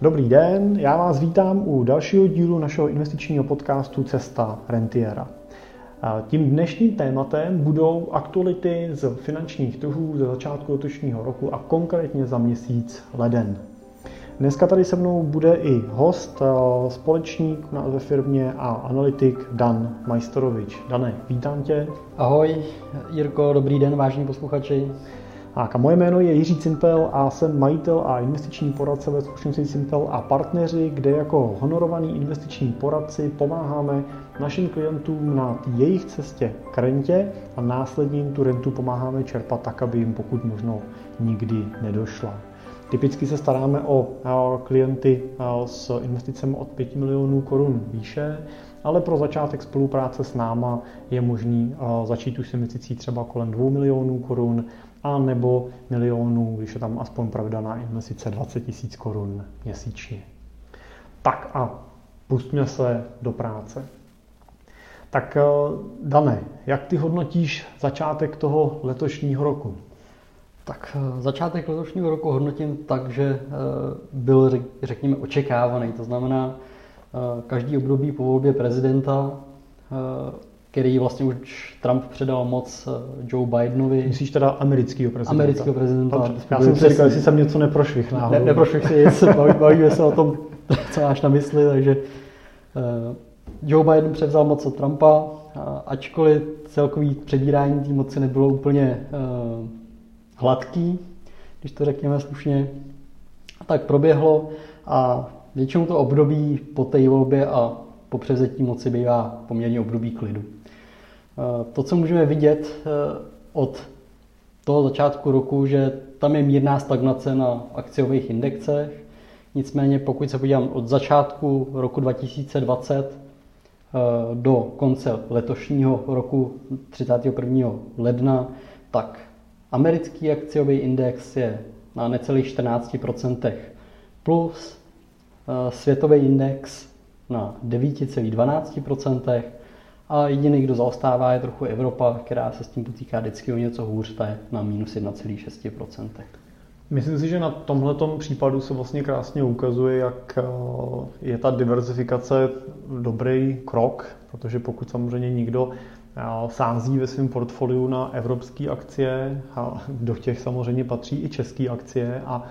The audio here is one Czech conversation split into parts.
Dobrý den, já vás vítám u dalšího dílu našeho investičního podcastu Cesta Rentiera. Tím dnešním tématem budou aktuality z finančních trhů ze začátku letošního roku a konkrétně za měsíc leden. Dneska tady se mnou bude i host, společník ve firmě a analytik Dan Majstorovič. Dane, vítám tě. Ahoj, Jirko, dobrý den, vážení posluchači. A moje jméno je Jiří Cimpel a jsem majitel a investiční poradce ve společnosti Cimpel a partneři, kde jako honorovaný investiční poradci pomáháme našim klientům na jejich cestě k rentě a následně jim tu rentu pomáháme čerpat tak, aby jim pokud možno nikdy nedošla. Typicky se staráme o klienty s investicemi od 5 milionů korun výše, ale pro začátek spolupráce s náma je možný začít už s investicí třeba kolem 2 milionů korun a nebo milionů, když je tam aspoň pravidelná investice 20 tisíc korun měsíčně. Tak a pustíme se do práce. Tak eh, Dane, jak ty hodnotíš začátek toho letošního roku? Tak eh, začátek letošního roku hodnotím tak, že eh, byl, řekněme, očekávaný. To znamená, každý období po volbě prezidenta který vlastně už Trump předal moc eh, Joe Bidenovi. Myslíš teda amerického prezidenta? Amerického prezidenta. Já jsem si říkal, jestli jsem něco neprošvih náhodou. Ne, neprošvih si, bavíme se o tom, co máš na mysli, takže uh, Joe Biden převzal moc od Trumpa, a ačkoliv celkový přebírání té moci nebylo úplně uh, hladký, když to řekněme slušně, tak proběhlo a většinou to období po té volbě a po převzetí moci bývá poměrně období klidu. Eh, to, co můžeme vidět eh, od toho začátku roku, že tam je mírná stagnace na akciových indexech. Nicméně pokud se podívám od začátku roku 2020 eh, do konce letošního roku 31. ledna, tak americký akciový index je na necelých 14% plus světový index na 9,12% a jediný, kdo zaostává, je trochu Evropa, která se s tím potýká vždycky o něco hůř, ta je na minus 1,6%. Myslím si, že na tomhle případu se vlastně krásně ukazuje, jak eh, je ta diverzifikace dobrý krok, protože pokud samozřejmě nikdo eh, sází ve svém portfoliu na evropské akcie, a do těch samozřejmě patří i české akcie a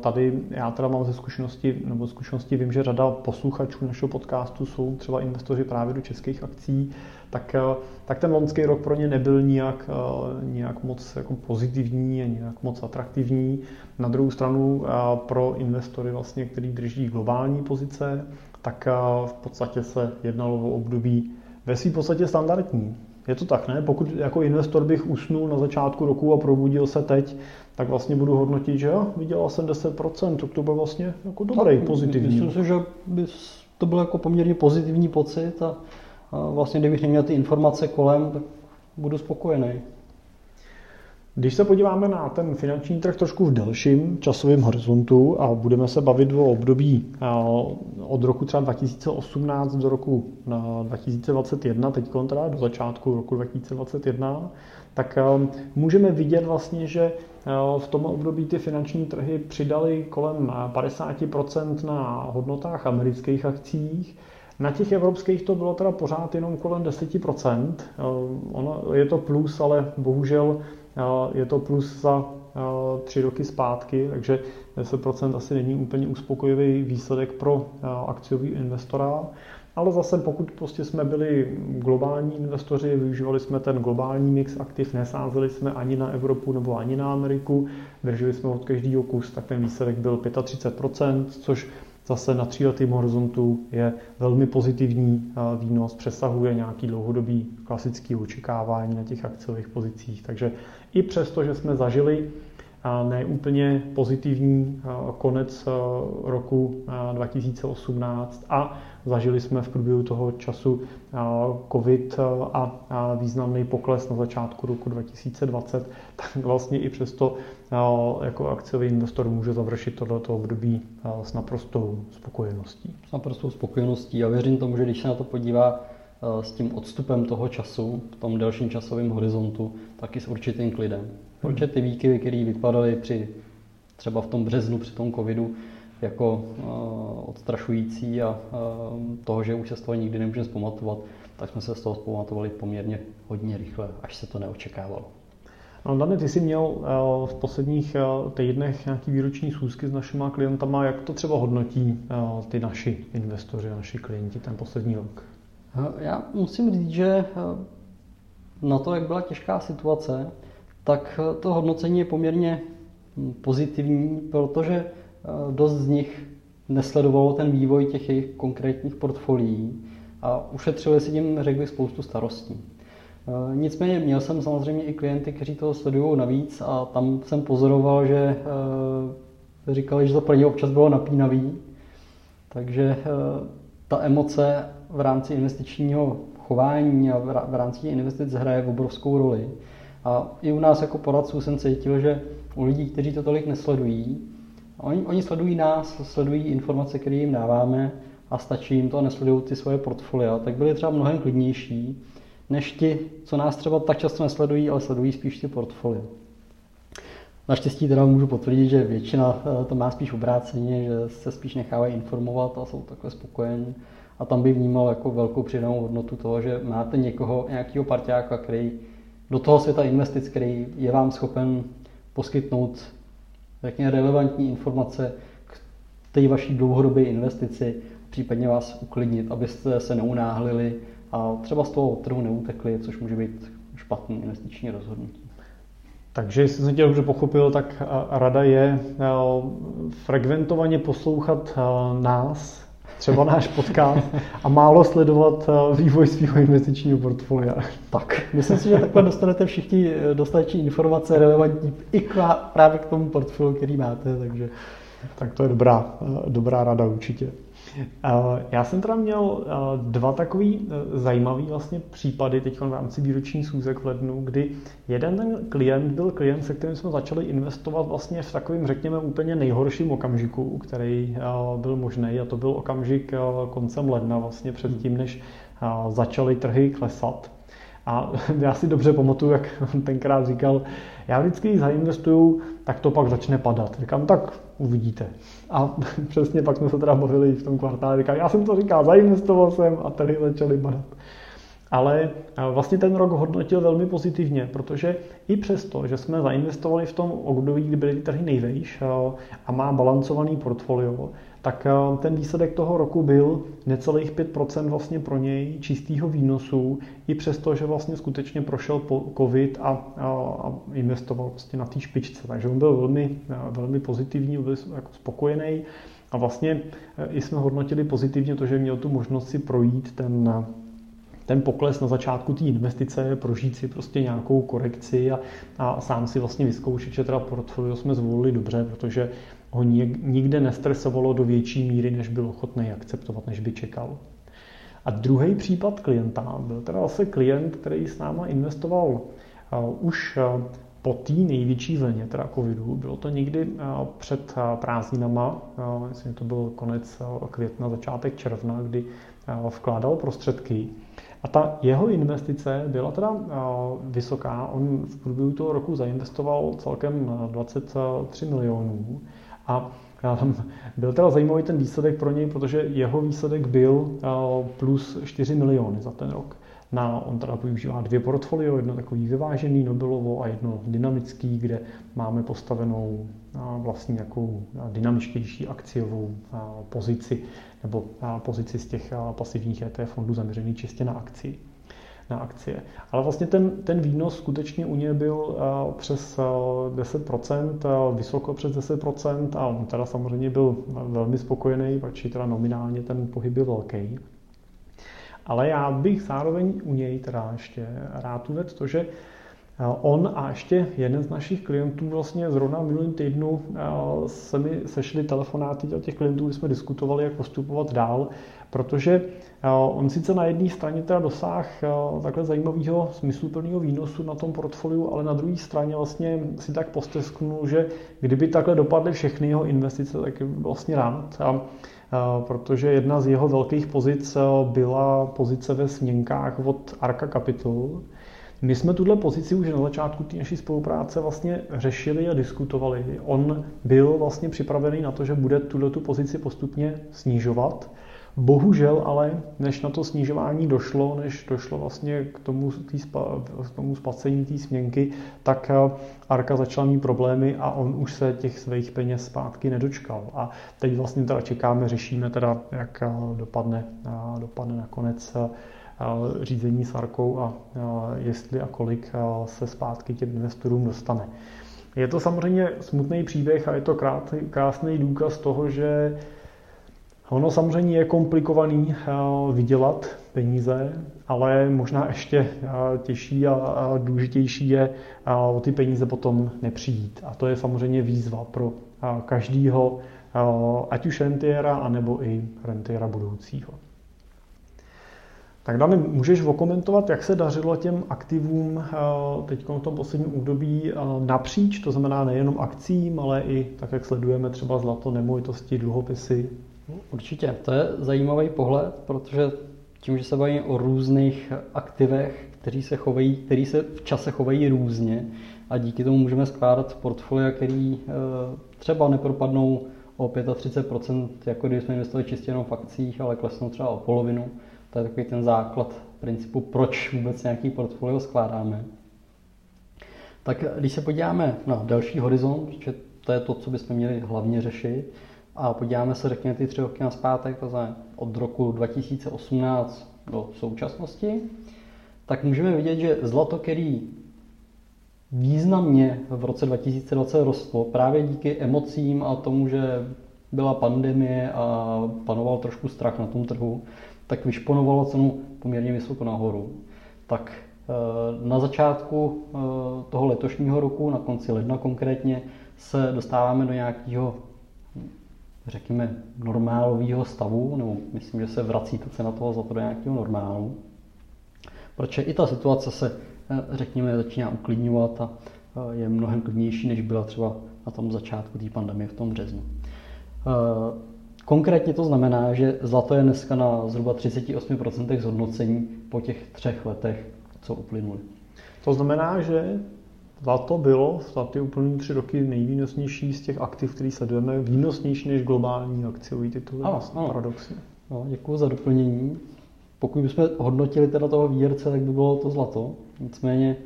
Tady já teda mám ze zkušenosti, nebo zkušenosti vím, že řada posluchačů našeho podcastu jsou třeba investoři právě do českých akcí, tak, eh, tak ten loňský rok pro ně nebyl nijak, eh, nijak moc jako pozitivní a nijak moc atraktivní. Na druhou stranu eh, pro investory, vlastně, který drží globální pozice, tak v podstatě se jednalo o období ve svým podstatě standardní. Je to tak, ne? Pokud jako investor bych usnul na začátku roku a probudil se teď, tak vlastně budu hodnotit, že jo, vydělal jsem 10%, tak to byl vlastně jako dobrý, tak, pozitivní. Myslím si, že by to byl jako poměrně pozitivní pocit a, a vlastně kdybych neměl ty informace kolem, tak budu spokojený. Když se podíváme na ten finanční trh trošku v delším časovém horizontu a budeme se bavit o období od roku třeba 2018 do roku 2021, teď teda do začátku roku 2021, tak můžeme vidět vlastně, že v tom období ty finanční trhy přidaly kolem 50% na hodnotách amerických akcích, na těch evropských to bylo teda pořád jenom kolem 10%. Ono je to plus, ale bohužel je to plus za tři roky zpátky, takže 10% asi není úplně uspokojivý výsledek pro akciový investora. Ale zase pokud prostě jsme byli globální investoři, využívali jsme ten globální mix aktiv, nesázeli jsme ani na Evropu nebo ani na Ameriku, drželi jsme od každého kus, tak ten výsledek byl 35%, což zase na tříletým horizontu je velmi pozitivní výnos, přesahuje nějaký dlouhodobý klasický očekávání na těch akciových pozicích. Takže i přesto, že jsme zažili neúplně pozitivní konec roku 2018 a zažili jsme v průběhu toho času COVID a významný pokles na začátku roku 2020, tak vlastně i přesto jako akciový investor může završit tohleto období s naprostou spokojeností. S naprostou spokojeností. Já věřím tomu, že když se na to podívá s tím odstupem toho času, v tom delším časovém horizontu, taky s určitým klidem. Protože ty výkyvy, které vypadaly při třeba v tom březnu při tom covidu, jako odstrašující a toho, že už se z toho nikdy nemůžeme zpamatovat, tak jsme se z toho zpamatovali poměrně hodně rychle, až se to neočekávalo. No, Dane, ty jsi měl v posledních týdnech nějaký výroční schůzky s našimi klientama. Jak to třeba hodnotí ty naši investoři, naši klienti ten poslední rok? Já musím říct, že na to, jak byla těžká situace, tak to hodnocení je poměrně hm, pozitivní, protože eh, dost z nich nesledovalo ten vývoj těch jejich konkrétních portfolií a ušetřili si tím, řekl bych, spoustu starostí. Eh, nicméně měl jsem samozřejmě i klienty, kteří to sledují navíc a tam jsem pozoroval, že eh, říkali, že to pro ně občas bylo napínavý, takže ta emoce v rámci investičního chování a v rámci investic hraje obrovskou roli. A i u nás jako poradců jsem cítil, že u lidí, kteří to tolik nesledují, oni, oni sledují nás, sledují informace, které jim dáváme a stačí jim to a nesledují ty svoje portfolia, tak byli třeba mnohem klidnější, než ti, co nás třeba tak často nesledují, ale sledují spíš ty portfolia. Naštěstí teda můžu potvrdit, že většina eh, to má spíš obráceně, že se spíš nechávají informovat a jsou takhle spokojení a tam by vnímal jako velkou přidanou hodnotu toho, že máte někoho, nějakého parťáka, který do toho světa investic, který je vám schopen poskytnout řekněme, relevantní informace k té vaší dlouhodobé investici, případně vás uklidnit, abyste se neunáhlili a třeba z toho trhu neutekli, což může být špatný investiční rozhodnutí. Takže, jestli jsem tě dobře pochopil, tak rada je frekventovaně poslouchat nás, třeba náš podcast a málo sledovat eh, vývoj svého investičního portfolia. Tak, myslím si, že takhle dostanete všichni eh, dostatečné informace relevantní i k, právě k tomu portfoliu, který máte, takže... Tak to je dobrá, eh, dobrá rada určitě. Já jsem teda měl dva takový zajímavý vlastně případy teď v rámci výroční schůzek v lednu, kdy jeden ten klient byl klient, se kterým jsme začali investovat vlastně v takovém, řekněme, úplně nejhorším okamžiku, který byl možný a to byl okamžik koncem ledna vlastně předtím, než začaly trhy klesat. A já si dobře pamatuju, jak tenkrát říkal, já vždycky zainvestuju, tak to pak začne padat. Říkám, tak uvidíte. A přesně pak jsme se teda bavili v tom kvartále. Říkám, já jsem to říkal, zainvestoval jsem a tady začaly padat. Ale vlastně ten rok hodnotil velmi pozitivně, protože i přesto, že jsme zainvestovali v tom období, kdy byly trhy nejvejš a má balancovaný portfolio, tak eh, ten výsledek toho roku byl necelých 5% vlastně pro něj čistého výnosu, i přesto, že vlastně skutečně prošel po covid a, a, a investoval vlastně na té špičce. Takže on byl velmi, eh, velmi pozitivní, byl jako spokojený a vlastně eh, i jsme hodnotili pozitivně to, že měl tu možnost si projít ten ten pokles na začátku té investice, prožít si prostě nějakou korekci a, a sám si vlastně vyzkoušet, že teda portfolio jsme zvolili dobře, protože ho nikde nestresovalo do větší míry, než byl ochotný akceptovat, než by čekal. A druhý případ klienta byl teda zase klient, který s náma investoval uh, už uh, po té největší vlně teda covidu. Bylo to někdy uh, před prázdninama, myslím, to byl konec května, začátek června, kdy vkládal prostředky. A ta jeho investice byla teda vysoká. On v průběhu toho roku zainvestoval celkem 23 milionů a byl teda zajímavý ten výsledek pro něj, protože jeho výsledek byl plus 4 miliony za ten rok. Na, on teda využívá dvě portfolio, jedno takový vyvážený Nobelovo a jedno dynamický, kde máme postavenou vlastně nějakou dynamičtější akciovou pozici nebo pozici z těch pasivních ETF fondů zaměřených čistě na akci na akcie. Ale vlastně ten, ten výnos skutečně u něj byl uh, přes uh, 10%, uh, vysoko přes 10% a on teda samozřejmě byl velmi spokojený, protože teda nominálně ten pohyb byl velký. Ale já bych zároveň u něj teda ještě rád uvedl to, že On a ještě jeden z našich klientů vlastně zrovna minulým týdnu se mi sešli telefonáty od těch klientů, kdy jsme diskutovali, jak postupovat dál, protože on sice na jedné straně teda dosáh takhle zajímavého smysluplného výnosu na tom portfoliu, ale na druhé straně vlastně si tak postesknul, že kdyby takhle dopadly všechny jeho investice, tak je vlastně rád. Protože jedna z jeho velkých pozic byla pozice ve směnkách od Arca Capital, My jsme tuhle pozici už na začátku té naší spolupráce vlastně řešili a diskutovali. On byl vlastně připravený na to, že bude tuhle tu pozici postupně snižovat. Bohužel ale, než na to snižování došlo, než došlo vlastně k tomu, tý spa, k tomu spacení té směnky, tak eh, Arka začala mít problémy a on už se těch svých peněz zpátky nedočkal. A teď vlastně teda čekáme, řešíme teda, jak eh, dopadne, eh, dopadne nakonec řízení s Arkou a jestli a kolik se zpátky těm investorům dostane. Je to samozřejmě smutný příběh a je to krásný důkaz toho, že Ono samozřejmě je komplikovaný vydělat peníze, ale možná ještě těžší a důležitější je o ty peníze potom nepřijít. A to je samozřejmě výzva pro každého, ať už rentiera, anebo i rentiera budoucího. Tak Dani, můžeš okomentovat, jak se dařilo těm aktivům teď v tom posledním období napříč, to znamená nejenom akcím, ale i tak, jak sledujeme třeba zlato, nemovitosti, dluhopisy, Určitě, to je zajímavý pohled, protože tím, že se bavíme o různých aktivech, kteří se, chovají, který se v čase chovají různě a díky tomu můžeme skládat portfolia, který eh, třeba nepropadnou o 35%, jako když jsme investovali čistě jenom v akcích, ale klesnou třeba o polovinu. To je takový ten základ principu, proč vůbec nějaký portfolio skládáme. Tak když se podíváme na další horizont, že to je to, co bychom měli hlavně řešit, a podíváme se, řekněme, ty tři roky naspátek, to znamená od roku 2018 do současnosti, tak můžeme vidět, že zlato, který významně v roce 2020 rostlo právě díky emocím a tomu, že byla pandemie a panoval trošku strach na tom trhu, tak vyšponovalo cenu poměrně vysoko nahoru. Tak eh, na začátku eh, toho letošního roku, na konci ledna konkrétně, se dostáváme do nějakého řekněme, normálového stavu, nebo myslím, že se vrací ta cena toho zlata do nějakého normálu. Protože i ta situace se, eh, řekněme, začíná uklidňovat a je mnohem klidnější, než byla třeba na tom začátku té pandemie v tom březnu. Eh, konkrétně to znamená, že zlato je dneska na zhruba 38% zhodnocení po těch třech letech, co uplynuly. To znamená, že Zlato bylo za ty úplný tři roky nejvýnosnější z těch aktiv, který sledujeme, výnosnější než globální akciový titul. Ano, ano. paradoxně. No, děkuji za doplnění. Pokud bychom hodnotili teda toho výherce, tak by bylo to zlato. Nicméně e,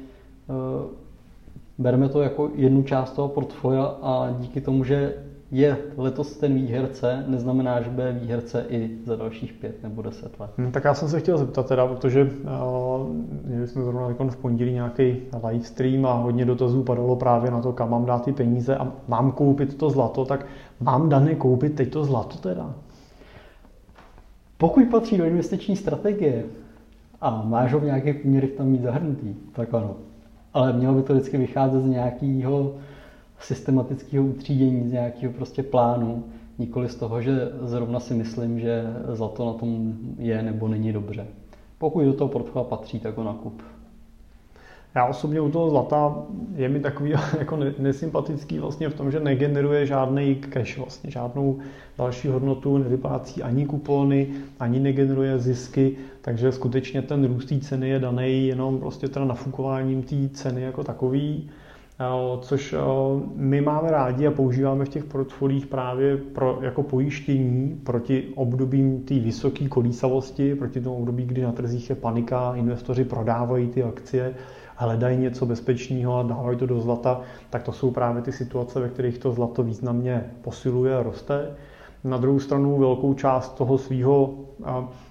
bereme to jako jednu část toho portfolia a díky tomu, že je letos ten výherce, neznamená, že bude výherce i za dalších pět nebo deset let. Hmm, tak já jsem se chtěl zeptat teda, protože uh, měli jsme zrovna v pondělí nějaký live stream a hodně dotazů padalo právě na to, kam mám dát ty peníze a mám koupit to zlato, tak mám dané koupit teď to zlato teda? Pokud patří do investiční strategie a máš ho v nějakých poměrech tam mít zahrnutý, tak ano. Ale mělo by to vždycky vycházet z nějakého systematického utřídění, z nějakého prostě plánu, nikoli z toho, že zrovna si myslím, že zlato na tom je nebo není dobře. Pokud do toho portfolia patří, tak ho nakup. Já osobně u toho zlata je mi takový jako nesympatický vlastně v tom, že negeneruje žádný cash, vlastně žádnou další hodnotu, nevyplácí ani kupony, ani negeneruje zisky, takže skutečně ten růst té ceny je daný jenom prostě teda nafukováním té ceny jako takový což my máme rádi a používáme v těch portfolích právě pro, jako pojištění proti obdobím té vysoké kolísavosti, proti tomu období, kdy na trzích je panika, investoři prodávají ty akcie, hledají něco bezpečného a dávají to do zlata, tak to jsou právě ty situace, ve kterých to zlato významně posiluje a roste. Na druhou stranu velkou část toho svého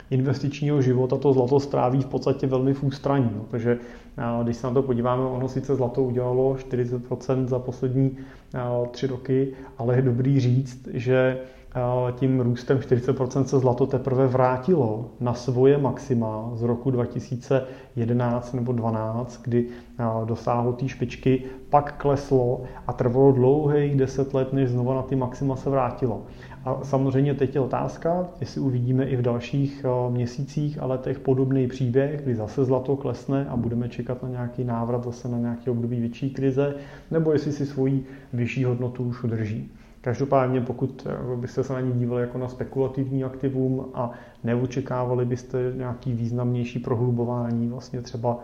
investičního života to zlato stráví v podstatě velmi v ústraní, no, protože když se na to podíváme, ono sice zlato udělalo 40% za poslední tři roky, ale je dobrý říct, že tím růstem 40% se zlato teprve vrátilo na svoje maxima z roku 2011 nebo 2012, kdy dosáhlo té špičky, pak kleslo a trvalo dlouhých 10 let, než znovu na ty maxima se vrátilo. A samozřejmě teď je otázka, jestli uvidíme i v dalších eh, měsících a letech podobný příběh, kdy zase zlato klesne a budeme čekat na nějaký návrat zase na nějaký období větší krize, nebo jestli si svoji vyšší hodnotu už udrží. Každopádně, pokud byste se na ní dívali jako na spekulativní aktivum a neočekávali byste nějaký významnější prohlubování vlastně třeba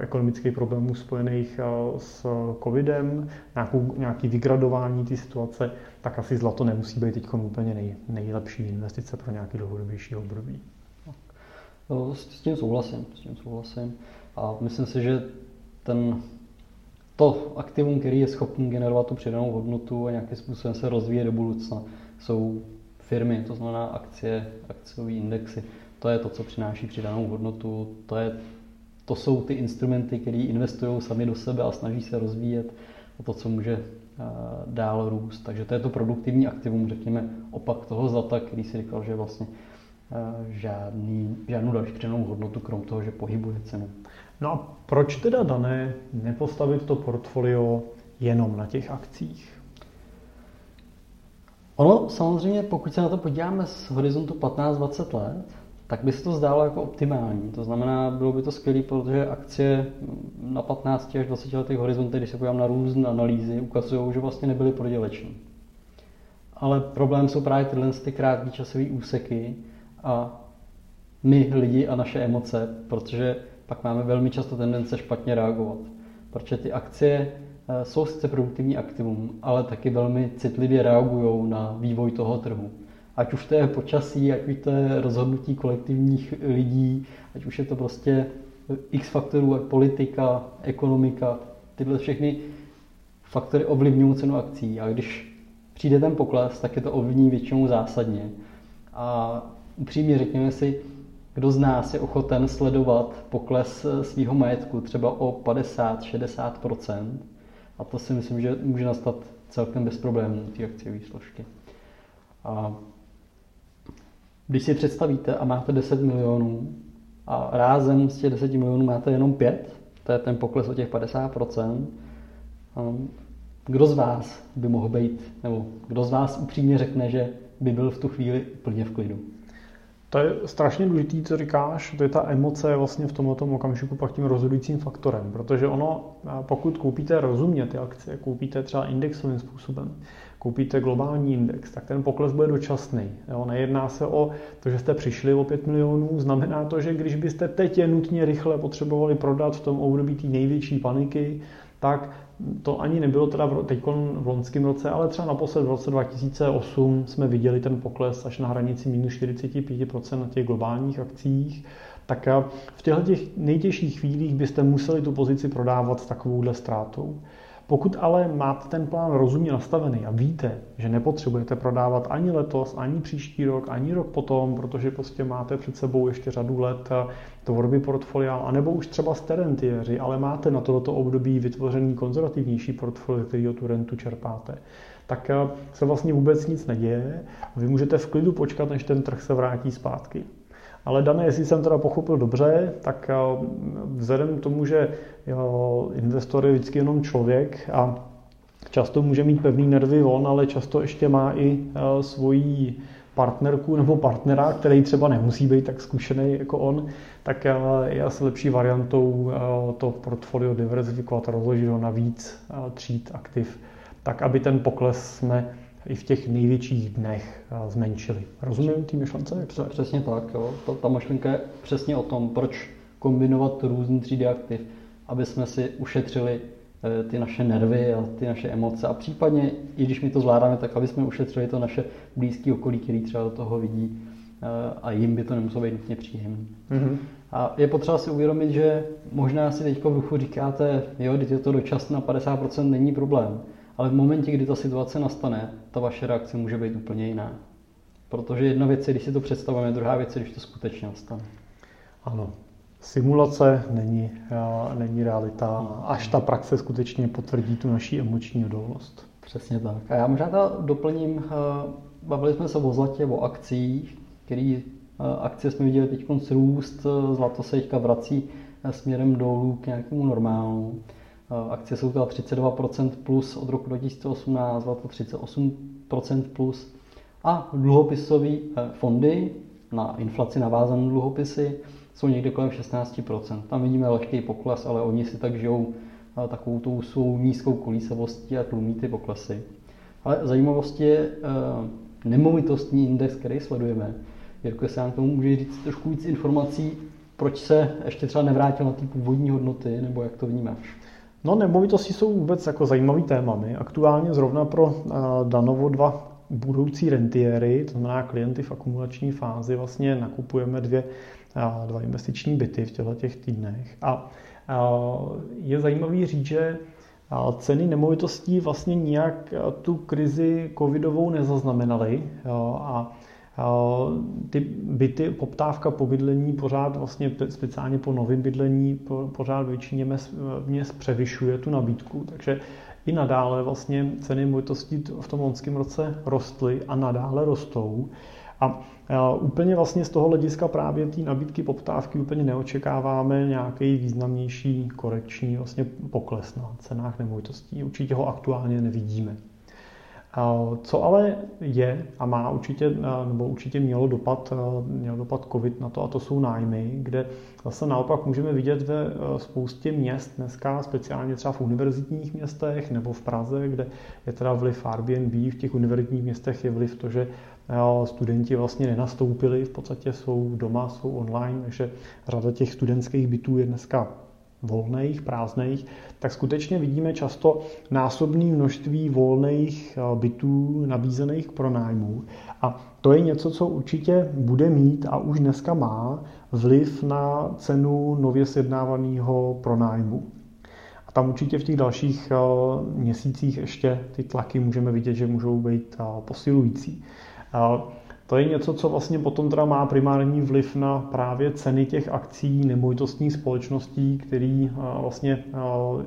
ekonomických problémů spojených s covidem, nějakou, nějaký vygradování té situace, tak asi zlato nemusí být teď úplně nej, nejlepší investice pro nějaký dlouhodobější období. No, s tím souhlasím, s tím souhlasím. A myslím si, že ten, to aktivum, který je schopný generovat tu přidanou hodnotu a nějakým způsobem se rozvíjet do budoucna, jsou firmy, to znamená akcie, akciové indexy. To je to, co přináší přidanou hodnotu, to, je, to jsou ty instrumenty, které investují sami do sebe a snaží se rozvíjet a to, co může eh, dál růst. Takže to je to produktivní aktivum, řekněme, opak toho zlata, který si říkal, že vlastně eh, žádný, žádnou další přidanou hodnotu, krom toho, že pohybuje cenu. No a proč teda dané nepostavit to portfolio jenom na těch akcích? Ono samozřejmě, pokud se na to podíváme z horizontu 15-20 let, tak by se to zdálo jako optimální. To znamená, bylo by to skvělé, protože akcie na 15 až 20 letých horizontech, když se podívám na různé analýzy, ukazují, že vlastně nebyly proděleční. Ale problém jsou právě tyhle ty krátké časové úseky a my lidi a naše emoce, protože pak máme velmi často tendence špatně reagovat. Protože ty akcie eh, jsou sice produktivní aktivum, ale taky velmi citlivě reagují na vývoj toho trhu. Ať už to je počasí, ať už to je rozhodnutí kolektivních lidí, ať už je to prostě x faktorů, ať politika, ekonomika, tyhle všechny faktory ovlivňují cenu akcí. A když přijde ten pokles, tak je to ovlivní většinou zásadně. A upřímně řekněme si, kdo z nás je ochoten sledovat pokles eh, svého majetku třeba o 50-60% a to si myslím, že může nastat celkem bez problémů ty akciové složky. A když si představíte a máte 10 milionů a rázem z těch 10 milionů máte jenom 5, to je ten pokles o těch 50% kdo z vás by mohl být, nebo kdo z vás upřímně řekne, že by byl v tu chvíli úplně v klidu? To je strašně důležité, co říkáš, to je ta emoce vlastně v tomto okamžiku pak tím rozhodujícím faktorem, protože ono, pokud koupíte rozumně ty akcie, koupíte třeba indexovým způsobem, koupíte globální index, tak ten pokles bude dočasný. Jo? Nejedná se o to, že jste přišli o 5 milionů, znamená to, že když byste teď je nutně rychle potřebovali prodat v tom období té největší paniky, tak to ani nebylo teda teď v loňském roce, ale třeba naposled v roce 2008 jsme viděli ten pokles až na hranici minus 45% na těch globálních akcích. Tak v těchto těch nejtěžších chvílích byste museli tu pozici prodávat s takovouhle ztrátou. Pokud ale máte ten plán rozumně nastavený a víte, že nepotřebujete prodávat ani letos, ani příští rok, ani rok potom, protože prostě máte před sebou ještě řadu let tvorby portfolia, anebo už třeba jste rentiéři, ale máte na toto období vytvořený konzervativnější portfolio, který o tu rentu čerpáte, tak eh, se vlastně vůbec nic neděje. Vy můžete v klidu počkat, než ten trh se vrátí zpátky. Ale dané, jestli jsem teda pochopil dobře, tak eh, vzhledem k tomu, že investor je vždycky jenom člověk a často může mít pevný nervy on, ale často ještě má i eh, svoji partnerku nebo partnera, který třeba nemusí být tak zkušený jako on, tak eh, je asi lepší variantou to portfolio diverzifikovat rozložit ho na víc tříd aktiv, tak aby ten pokles jsme i v těch největších dnech eh, zmenšili. Rozumím té myšlence? Přesně tak. Jo. Ta, ta myšlenka je přesně o tom, proč kombinovat různé třídy aktiv, aby jsme si ušetřili eh, ty naše nervy a ty naše emoce a případně, i když my to zvládáme, tak aby jsme ušetřili to naše blízké okolí, který třeba do toho vidí eh, a jim by to nemuselo být nutně příjemné. Mm-hmm. A je potřeba si uvědomit, že možná si teď v duchu říkáte, jo, když je to dočasné na 50% není problém. Ale v momentě, kdy ta situace nastane, ta vaše reakce může být úplně jiná. Protože jedna věc je, když si to představujeme, druhá věc je, když to skutečně nastane. Ano. Simulace není, není realita, až ta praxe skutečně potvrdí tu naší emoční odolnost. Přesně tak. A já možná to doplním, bavili jsme se o zlatě, o akcích, který akcie jsme viděli teď růst, zlato se teďka vrací směrem dolů k nějakému normálu. Eh, akcie jsou teda 32% plus od roku 2018, zlato 38% plus. A dluhopisové eh, fondy na inflaci navázané dluhopisy jsou někde kolem 16%. Tam vidíme lehký pokles, ale oni si tak žijou eh, takovou tou svou nízkou kolísavostí a tlumí ty poklesy. Ale zajímavost je nemovitostní index, který sledujeme. Jirko, jestli nám k tomu může říct trošku víc informací, proč se ještě třeba nevrátil na ty původní hodnoty, nebo jak to vnímáš? No, nemovitosti jsou vůbec jako zajímavý téma. My aktuálně zrovna pro uh, Danovo 2 budoucí rentiéry, to znamená klienty v akumulační fázi, vlastně nakupujeme dvě, uh, dva investiční byty v těchto těch týdnech. A uh, je zajímavý říct, že ceny nemovitostí vlastně nijak tu krizi covidovou nezaznamenaly a ty byty, poptávka po bydlení pořád vlastně speciálně po novém bydlení pořád většině měst převyšuje tu nabídku, takže i nadále vlastně ceny movitostí v tom loňském roce rostly a nadále rostou. A úplně vlastně z toho hlediska právě té nabídky poptávky úplně neočekáváme nějaký významnější korekční vlastně pokles na cenách nemovitostí. Určitě ho aktuálně nevidíme. Co ale je a má určitě, nebo určitě mělo dopad, mělo dopad COVID na to, a to jsou nájmy, kde zase naopak můžeme vidět ve spoustě měst dneska, speciálně třeba v univerzitních městech nebo v Praze, kde je teda vliv Airbnb, v těch univerzitních městech je vliv to, že studenti vlastně nenastoupili, v podstatě jsou doma, jsou online, takže řada těch studentských bytů je dneska volných, prázdných, tak skutečně vidíme často násobné množství volných eh, bytů nabízených k pronájmu. A to je něco, co určitě bude mít a už dneska má vliv na cenu nově sjednávaného pronájmu. A tam určitě v těch dalších eh, měsících ještě ty tlaky můžeme vidět, že můžou být eh, posilující. To je něco, co vlastně potom teda má primární vliv na právě ceny těch akcí nemovitostních společností, které vlastně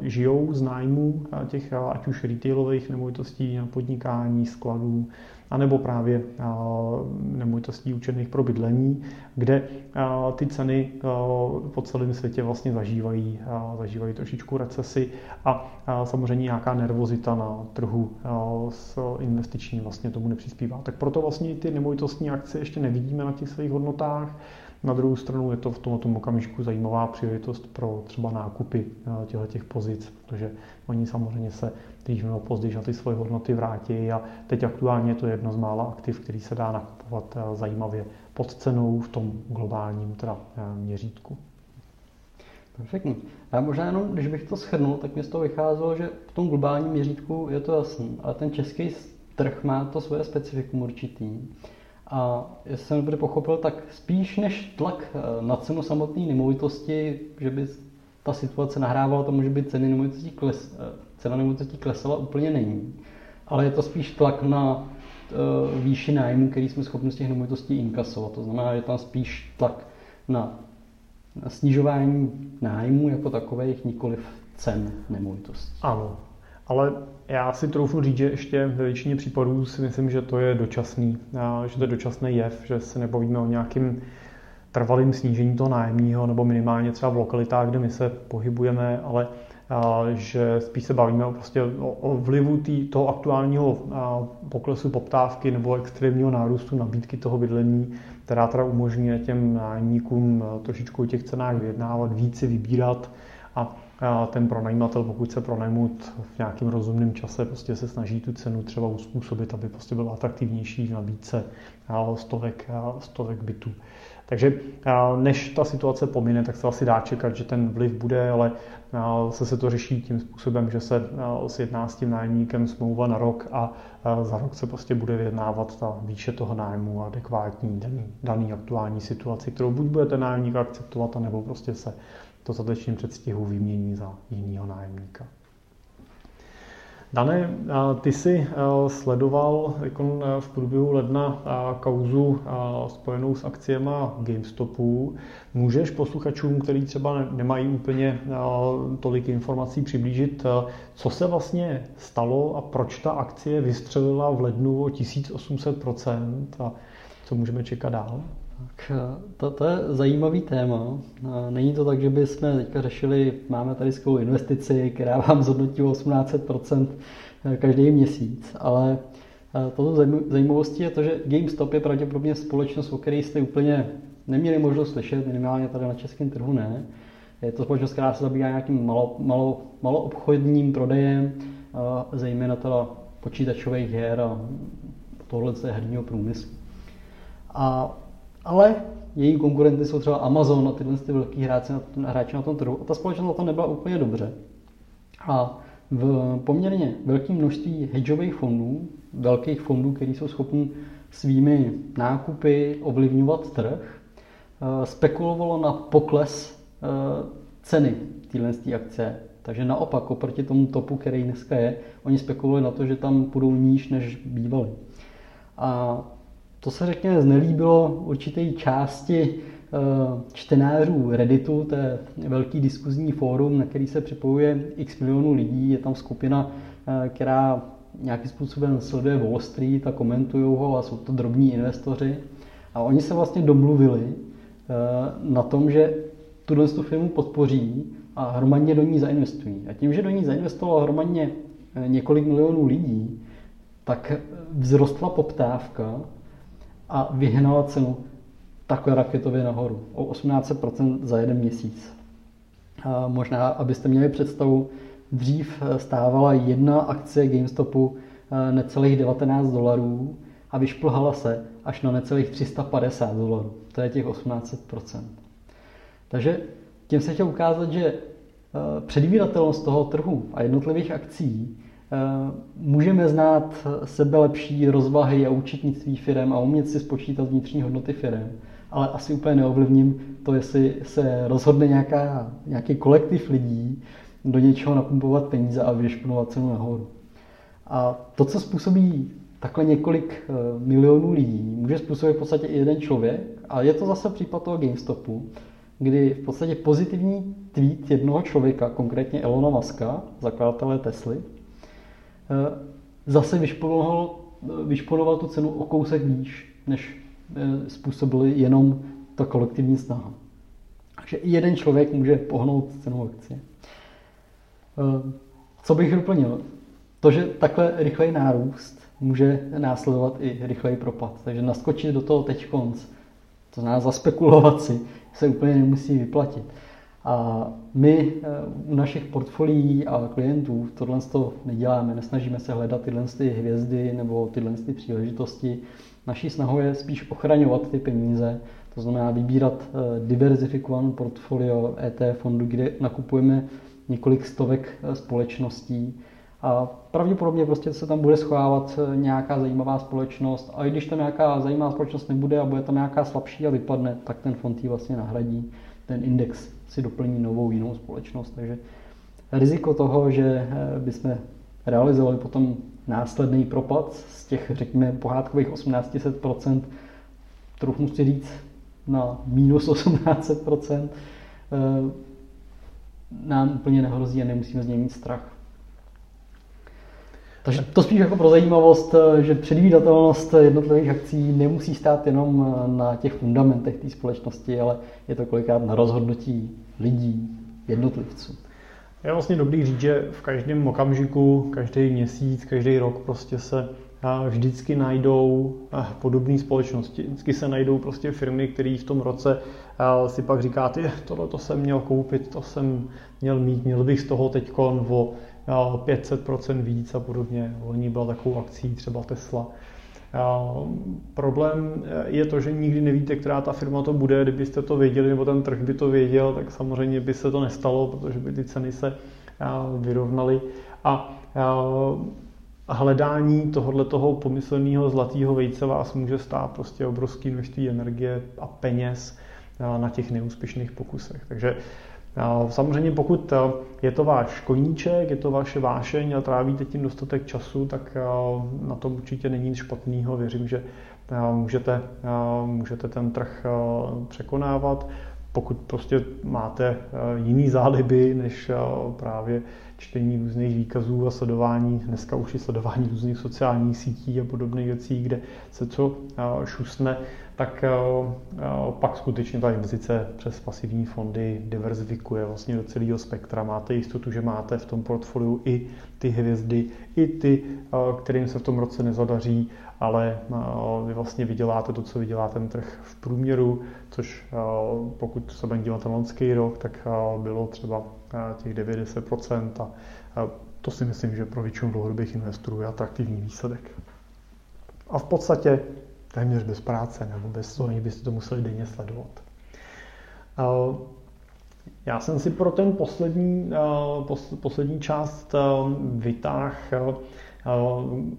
žijou z nájmu těch ať už retailových nemovitostí podnikání, skladů, anebo právě nemovitostí učených pro bydlení, kde ty ceny po celém světě vlastně zažívají, zažívají trošičku recesi a samozřejmě nějaká nervozita na trhu s investiční vlastně tomu nepřispívá. Tak proto vlastně ty nemovitostní akce ještě nevidíme na těch svých hodnotách. Na druhou stranu je to v tomto okamžiku zajímavá příležitost pro třeba nákupy těchto těch pozic, protože oni samozřejmě se dřív nebo později na ty svoje hodnoty vrátí a teď aktuálně je to jedno z mála aktiv, který se dá nakupovat eh, zajímavě pod cenou v tom globálním teda eh, měřítku. Perfektní. Já možná jenom, když bych to shrnul, tak mi z toho vycházelo, že v tom globálním měřítku je to jasný, ale ten český trh má to svoje specifikum určitý. A jestli jsem dobře pochopil, tak spíš než tlak eh, na cenu samotné nemovitosti, že by ta situace nahrávala tomu, že by ceny nemovitostí kles, cena nemovitostí klesala úplně není. Ale je to spíš tlak na uh, výši nájmu, který jsme schopni z těch nemovitostí inkasovat. To znamená, že tam spíš tlak na, na snižování nájmu jako takových, nikoliv cen nemovitostí. Ano, ale já si troufnu říct, že ještě ve většině případů si myslím, že to je dočasný, že to je dočasný jev, že se nebavíme o nějakým trvalým snížení toho nájemního, nebo minimálně třeba v lokalitách, kde my se pohybujeme, ale že spíš se bavíme prostě o, vlivu tý, toho aktuálního poklesu poptávky nebo extrémního nárůstu nabídky toho bydlení, která teda umožňuje těm nájemníkům trošičku o těch cenách vyjednávat, více vybírat. A ten pronajímatel, pokud se pronajmout v nějakém rozumném čase, prostě se snaží tu cenu třeba uspůsobit, aby prostě byl atraktivnější v nabídce stovek, stovek bytů. Takže než ta situace pomine, tak se asi dá čekat, že ten vliv bude, ale se se to řeší tím způsobem, že se sjedná s tím nájemníkem smlouva na rok a za rok se prostě bude vyjednávat ta výše toho nájmu adekvátní daný, daný aktuální situaci, kterou buď bude ten nájemník akceptovat, anebo prostě se to zatečním předstihu vymění za jiného nájemníka. Dané, ty jsi sledoval jako v průběhu ledna kauzu spojenou s akciemi GameStopu. Můžeš posluchačům, kteří třeba nemají úplně tolik informací, přiblížit, co se vlastně stalo a proč ta akcie vystřelila v lednu o 1800% a co můžeme čekat dál? Tak to, to je zajímavý téma. Není to tak, že bychom teďka řešili, máme tady skvělou investici, která vám zhodnotí 1800% eh, každý měsíc, ale eh, toto zajímavostí je to, že GameStop je pravděpodobně společnost, o které jste úplně neměli možnost slyšet, minimálně tady na českém trhu ne. Je to společnost, která se zabývá nějakým malo, malo, prodejem, zejména teda počítačových her a tohle je herního průmyslu. A, ale její konkurenty jsou třeba Amazon a tyhle ty velký hráči na, hráči na tom trhu. A ta společnost na tom nebyla úplně dobře. A v poměrně velkém množství hedžových fondů, velkých fondů, které jsou schopni svými nákupy ovlivňovat trh, eh, spekulovalo na pokles eh, ceny téhle akce. Takže naopak, oproti tomu topu, který dneska je, oni spekulovali na to, že tam půjdou níž, než bývali. A to se řekněme znelíbilo určité části eh, čtenářů Redditu, to je velký diskuzní fórum, na který se připojuje x milionů lidí. Je tam skupina, eh, která nějakým způsobem sleduje Wall Street a komentují ho a jsou to drobní investoři. A oni se vlastně domluvili eh, na tom, že tuhle tu firmu podpoří a hromadně do ní zainvestují. A tím, že do ní zainvestovalo hromadně několik milionů lidí, tak vzrostla poptávka a vyhnala cenu takhle raketově nahoru o 18% za jeden měsíc. A možná, abyste měli představu, dřív stávala jedna akce GameStopu eh, necelých 19 dolarů a vyšplhala se až na necelých 350 dolarů. To je těch 18%. Takže tím se chtěl ukázat, že eh, předvídatelnost toho trhu a jednotlivých akcí můžeme znát sebe lepší rozvahy a účetnictví firm a umět si spočítat vnitřní hodnoty firm, ale asi úplně neovlivním to, jestli se rozhodne nějaká, nějaký kolektiv lidí do něčeho napumpovat peníze a vyšpunovat cenu nahoru. A to, co způsobí takhle několik eh, milionů lidí, může způsobit v podstatě i jeden člověk. A je to zase případ toho GameStopu, kdy v podstatě pozitivní tweet jednoho člověka, konkrétně Elona Muska, zakladatele Tesly, Eh, zase vyšponoval, vyšponoval tu cenu o kousek výš, než eh, způsobili jenom ta kolektivní snaha. Takže i jeden člověk může pohnout cenu akcie. Eh, co bych doplnil? To, že takhle rychlej nárůst může následovat i rychlej propad. Takže naskočit do toho teď konc, to znamená zaspekulovat si, se úplně nemusí vyplatit. A my eh, u našich portfolií a klientů tohle to neděláme, nesnažíme se hledat tyhle ty hvězdy nebo tyhle ty příležitosti. Naší snahou je spíš ochraňovat ty peníze, to znamená vybírat eh, diverzifikovanou portfolio ETF fondu, kde nakupujeme několik stovek eh, společností. A pravděpodobně prostě se tam bude schovávat nějaká zajímavá společnost. A i když tam nějaká zajímavá společnost nebude a bude tam nějaká slabší a vypadne, tak ten fond ji vlastně nahradí ten index si doplní novou jinou společnost. Takže riziko toho, že eh, bychom realizovali potom následný propad z těch, řekněme, pohádkových 1800%, trochu si říct, na minus 18%, eh, nám úplně nehrozí a nemusíme z něj mít strach. Takže to spíš jako pro zajímavost, eh, že předvídatelnost jednotlivých akcí nemusí stát jenom eh, na těch fundamentech té společnosti, ale je to kolikrát na rozhodnutí lidí, jednotlivců. Je vlastně dobrý říct, že v každém okamžiku, každý měsíc, každý rok prostě se eh, vždycky najdou podobné společnosti. Vždycky se najdou prostě firmy, které v tom roce si pak říkáte, tohle to jsem měl koupit, to jsem měl mít, měl bych z toho teď o 500% víc a podobně. Loni byla takovou akcí třeba Tesla. Problém je to, že nikdy nevíte, která ta firma to bude. Kdybyste to věděli, nebo ten trh by to věděl, tak samozřejmě by se to nestalo, protože by ty ceny se vyrovnaly. A hledání tohohle toho pomyslného zlatého vejce vás může stát prostě obrovské množství energie a peněz na těch neúspěšných pokusech. Takže Samozřejmě pokud eh, je to váš koníček, je to vaše vášeň a trávíte tím dostatek času, tak eh, na tom určitě není nic špatného. Věřím, že eh, můžete, můžete ten trh překonávat. Pokud prostě máte jiný záliby než právě čtení různých výkazů a sledování, dneska už i sledování různých sociálních sítí a podobných věcí, kde se co šusne, tak eh, eh, pak skutečně ta investice přes pasivní fondy diverzifikuje vlastně do celého spektra. Máte jistotu, že máte v tom portfoliu i ty hvězdy, i ty, eh, kterým se v tom roce nezadaří, ale vy vlastně vyděláte to, co vydělá ten trh v průměru, což pokud se budeme dívat ten loňský rok, tak bylo třeba těch 90% a to si myslím, že pro většinu dlouhodobých investorů je atraktivní výsledek. A v podstatě téměř bez práce nebo bez toho, aniž byste to museli denně sledovat. Já jsem si pro ten poslední, poslední část vytáhl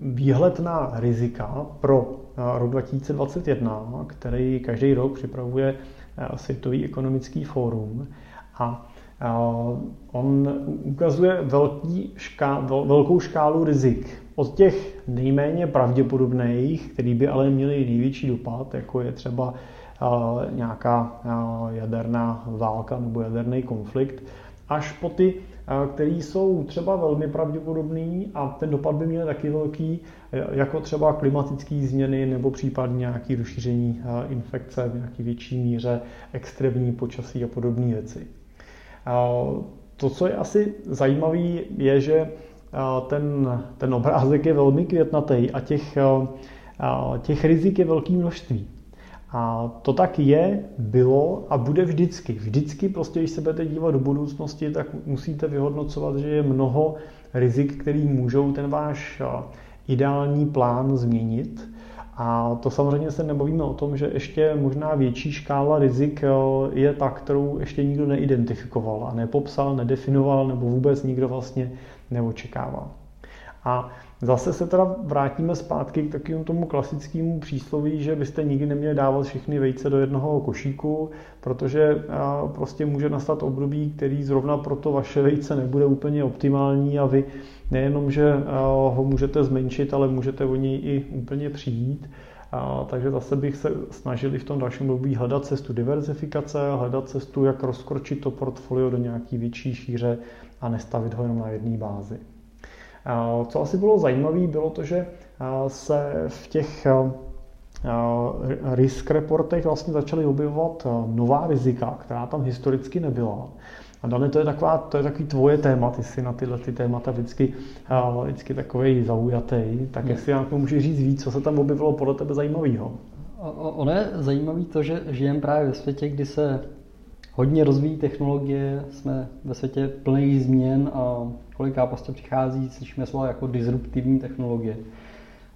výhled na rizika pro rok 2021, který každý rok připravuje Světový ekonomický fórum. A on ukazuje velký šká, velkou škálu rizik. Od těch nejméně pravděpodobných, který by ale měli největší dopad, jako je třeba nějaká jaderná válka nebo jaderný konflikt, až po ty, které jsou třeba velmi pravděpodobný a ten dopad by měl taky velký, jako třeba klimatické změny nebo případně nějaké rozšíření infekce v nějaké větší míře, extrémní počasí a podobné věci. To, co je asi zajímavé, je, že ten, ten obrázek je velmi květnatý a těch, těch rizik je velké množství. A to tak je, bylo a bude vždycky. Vždycky prostě, když se budete dívat do budoucnosti, tak musíte vyhodnocovat, že je mnoho rizik, který můžou ten váš ideální plán změnit. A to samozřejmě se nebavíme o tom, že ještě možná větší škála rizik je ta, kterou ještě nikdo neidentifikoval a nepopsal, nedefinoval nebo vůbec nikdo vlastně neočekával. A zase se teda vrátíme zpátky k takovému tomu klasickému přísloví, že byste nikdy neměli dávat všechny vejce do jednoho košíku, protože prostě může nastat období, který zrovna pro to vaše vejce nebude úplně optimální a vy nejenom, že ho můžete zmenšit, ale můžete o něj i úplně přijít. A, takže zase bych se snažili v tom dalším období hledat cestu diverzifikace, hledat cestu, jak rozkročit to portfolio do nějaký větší šíře a nestavit ho jenom na jedné bázi. Co asi bylo zajímavé, bylo to, že se v těch risk reportech vlastně začaly objevovat nová rizika, která tam historicky nebyla. A Dane, to je, taková, to je takový tvoje téma, ty jsi na tyhle ty témata vždycky, vždycky takový zaujatý, tak hmm. jestli nám můžeš říct víc, co se tam objevilo podle tebe zajímavého? Ono je zajímavé to, že žijeme právě ve světě, kdy se hodně rozvíjí technologie, jsme ve světě plný změn a koliká prostě přichází, slyšíme slovo jako disruptivní technologie.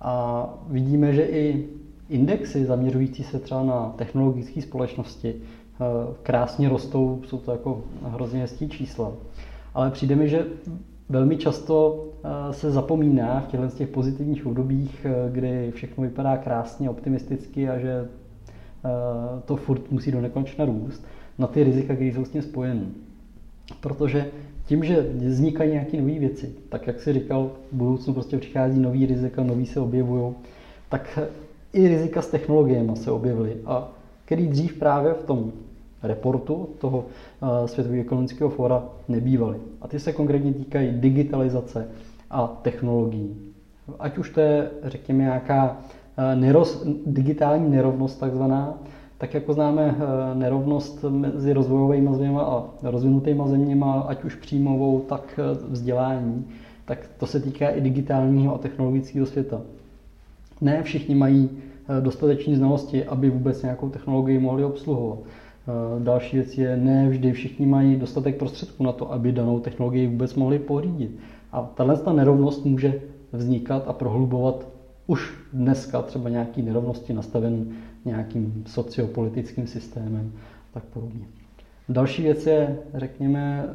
A vidíme, že i indexy zaměřující se třeba na technologické společnosti krásně rostou, jsou to jako hrozně hezký čísla. Ale přijde mi, že velmi často eh, se zapomíná v těchto těch pozitivních obdobích, eh, kdy všechno vypadá krásně, optimisticky a že to furt musí do nekonečna růst, na ty rizika, které jsou s tím spojeny. Protože tím, že vznikají nějaké nové věci, tak jak si říkal, v budoucnu prostě přichází nový rizika, nový se objevují, tak i rizika s technologiemi se objevily. A který dřív právě v tom reportu toho eh, Světového ekonomického fóra nebývaly. A ty se konkrétně týkají digitalizace a technologií. Ať už to je, řekněme, nějaká eh, neroz, digitální nerovnost takzvaná, tak jako známe eh, nerovnost mezi rozvojovými zeměmi a rozvinutými zeměmi, ať už příjmovou, tak vzdělání, tak to se týká i digitálního a technologického světa. Ne všichni mají dostatečné znalosti, aby vůbec nějakou technologii mohli obsluhovat. Další věc je, ne vždy všichni mají dostatek prostředků na to, aby danou technologii vůbec mohli pořídit. A tahle nerovnost může vznikat a prohlubovat už dneska třeba nějaký nerovnosti nastaven nějakým sociopolitickým systémem a tak podobně. Další věc je, řekněme, eh,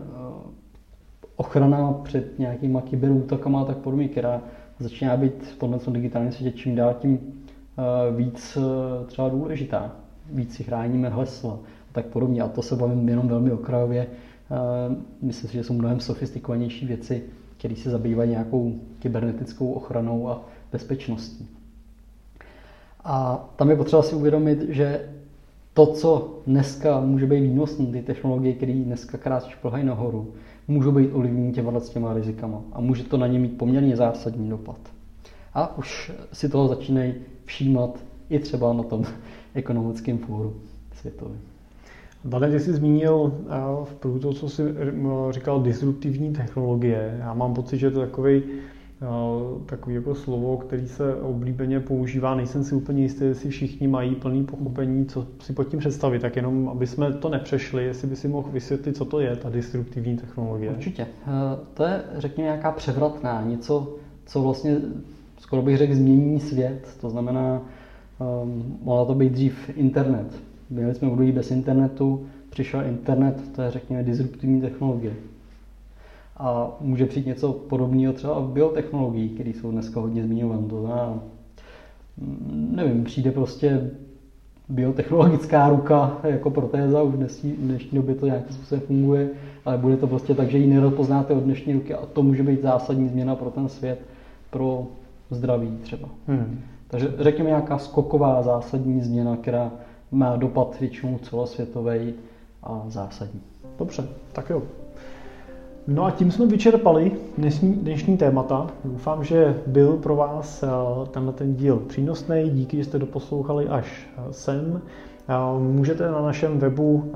ochrana před nějakýma kyberútokama a tak podobně, která začíná být v tomhle digitálním světě čím dál tím eh, víc eh, třeba důležitá. Víc si chráníme hesla a tak podobně. A to se bavím jenom velmi okrajově. Myslím si, že jsou mnohem sofistikovanější věci, které se zabývají nějakou kybernetickou ochranou a bezpečností. A tam je potřeba si uvědomit, že to, co dneska může být výnosné, ty technologie, které dneska krásně šplhají nahoru, můžou být ovlivněny těma těma rizikama a může to na ně mít poměrně zásadní dopad. A už si toho začínají všímat i třeba na tom ekonomickém fóru světovém. Dane, ty jsi zmínil eh, v průběhu co jsi říkal, disruptivní technologie. Já mám pocit, že to je takový takový jako slovo, který se oblíbeně používá. Nejsem si úplně jistý, jestli všichni mají plný pochopení, co si pod tím představit. Tak jenom, aby jsme to nepřešli, jestli by si mohl vysvětlit, co to je, ta disruptivní technologie. Určitě. Eh, to je, řekněme, nějaká převratná, něco, co vlastně, skoro bych řekl, změní svět. To znamená, um, mohla to být dřív internet. Byli jsme období bez internetu, přišel internet, to je, řekněme, disruptivní technologie. A může přijít něco podobného třeba v biotechnologií, které jsou dneska hodně zmiňované. To znamená, mm, nevím, přijde prostě biotechnologická ruka jako protéza, už v dnešní době to nějakým způsobem funguje, ale bude to prostě tak, že ji nerozpoznáte od dnešní ruky a to může být zásadní změna pro ten svět, pro zdraví třeba. Hmm. Takže řekněme nějaká skoková zásadní změna, která má dopad většinou celosvětový a zásadní. Dobře, tak jo. No a tím jsme vyčerpali dnešní, dnešní témata. Doufám, že byl pro vás eh, tenhle ten díl přínosný. Díky, že jste doposlouchali až eh, sem. Eh, můžete na našem webu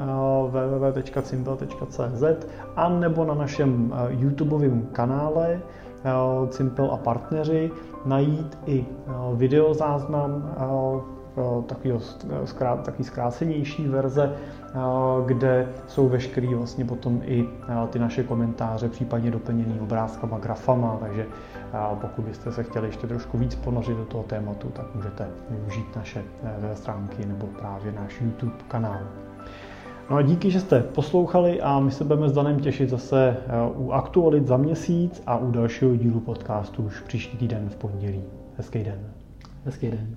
www.cimpel.cz a nebo na našem YouTubeovém kanále Cimpel a partneři najít i videozáznam takový, takový zkrácenější verze kde jsou veškerý vlastně potom i ty naše komentáře, případně doplněný obrázkama, grafama, takže pokud byste se chtěli ještě trošku víc ponořit do toho tématu, tak můžete využít naše stránky nebo právě náš YouTube kanál. No a díky, že jste poslouchali a my se budeme s Danem těšit zase u Aktualit za měsíc a u dalšího dílu podcastu už příští týden v pondělí. Hezký den. Hezký den.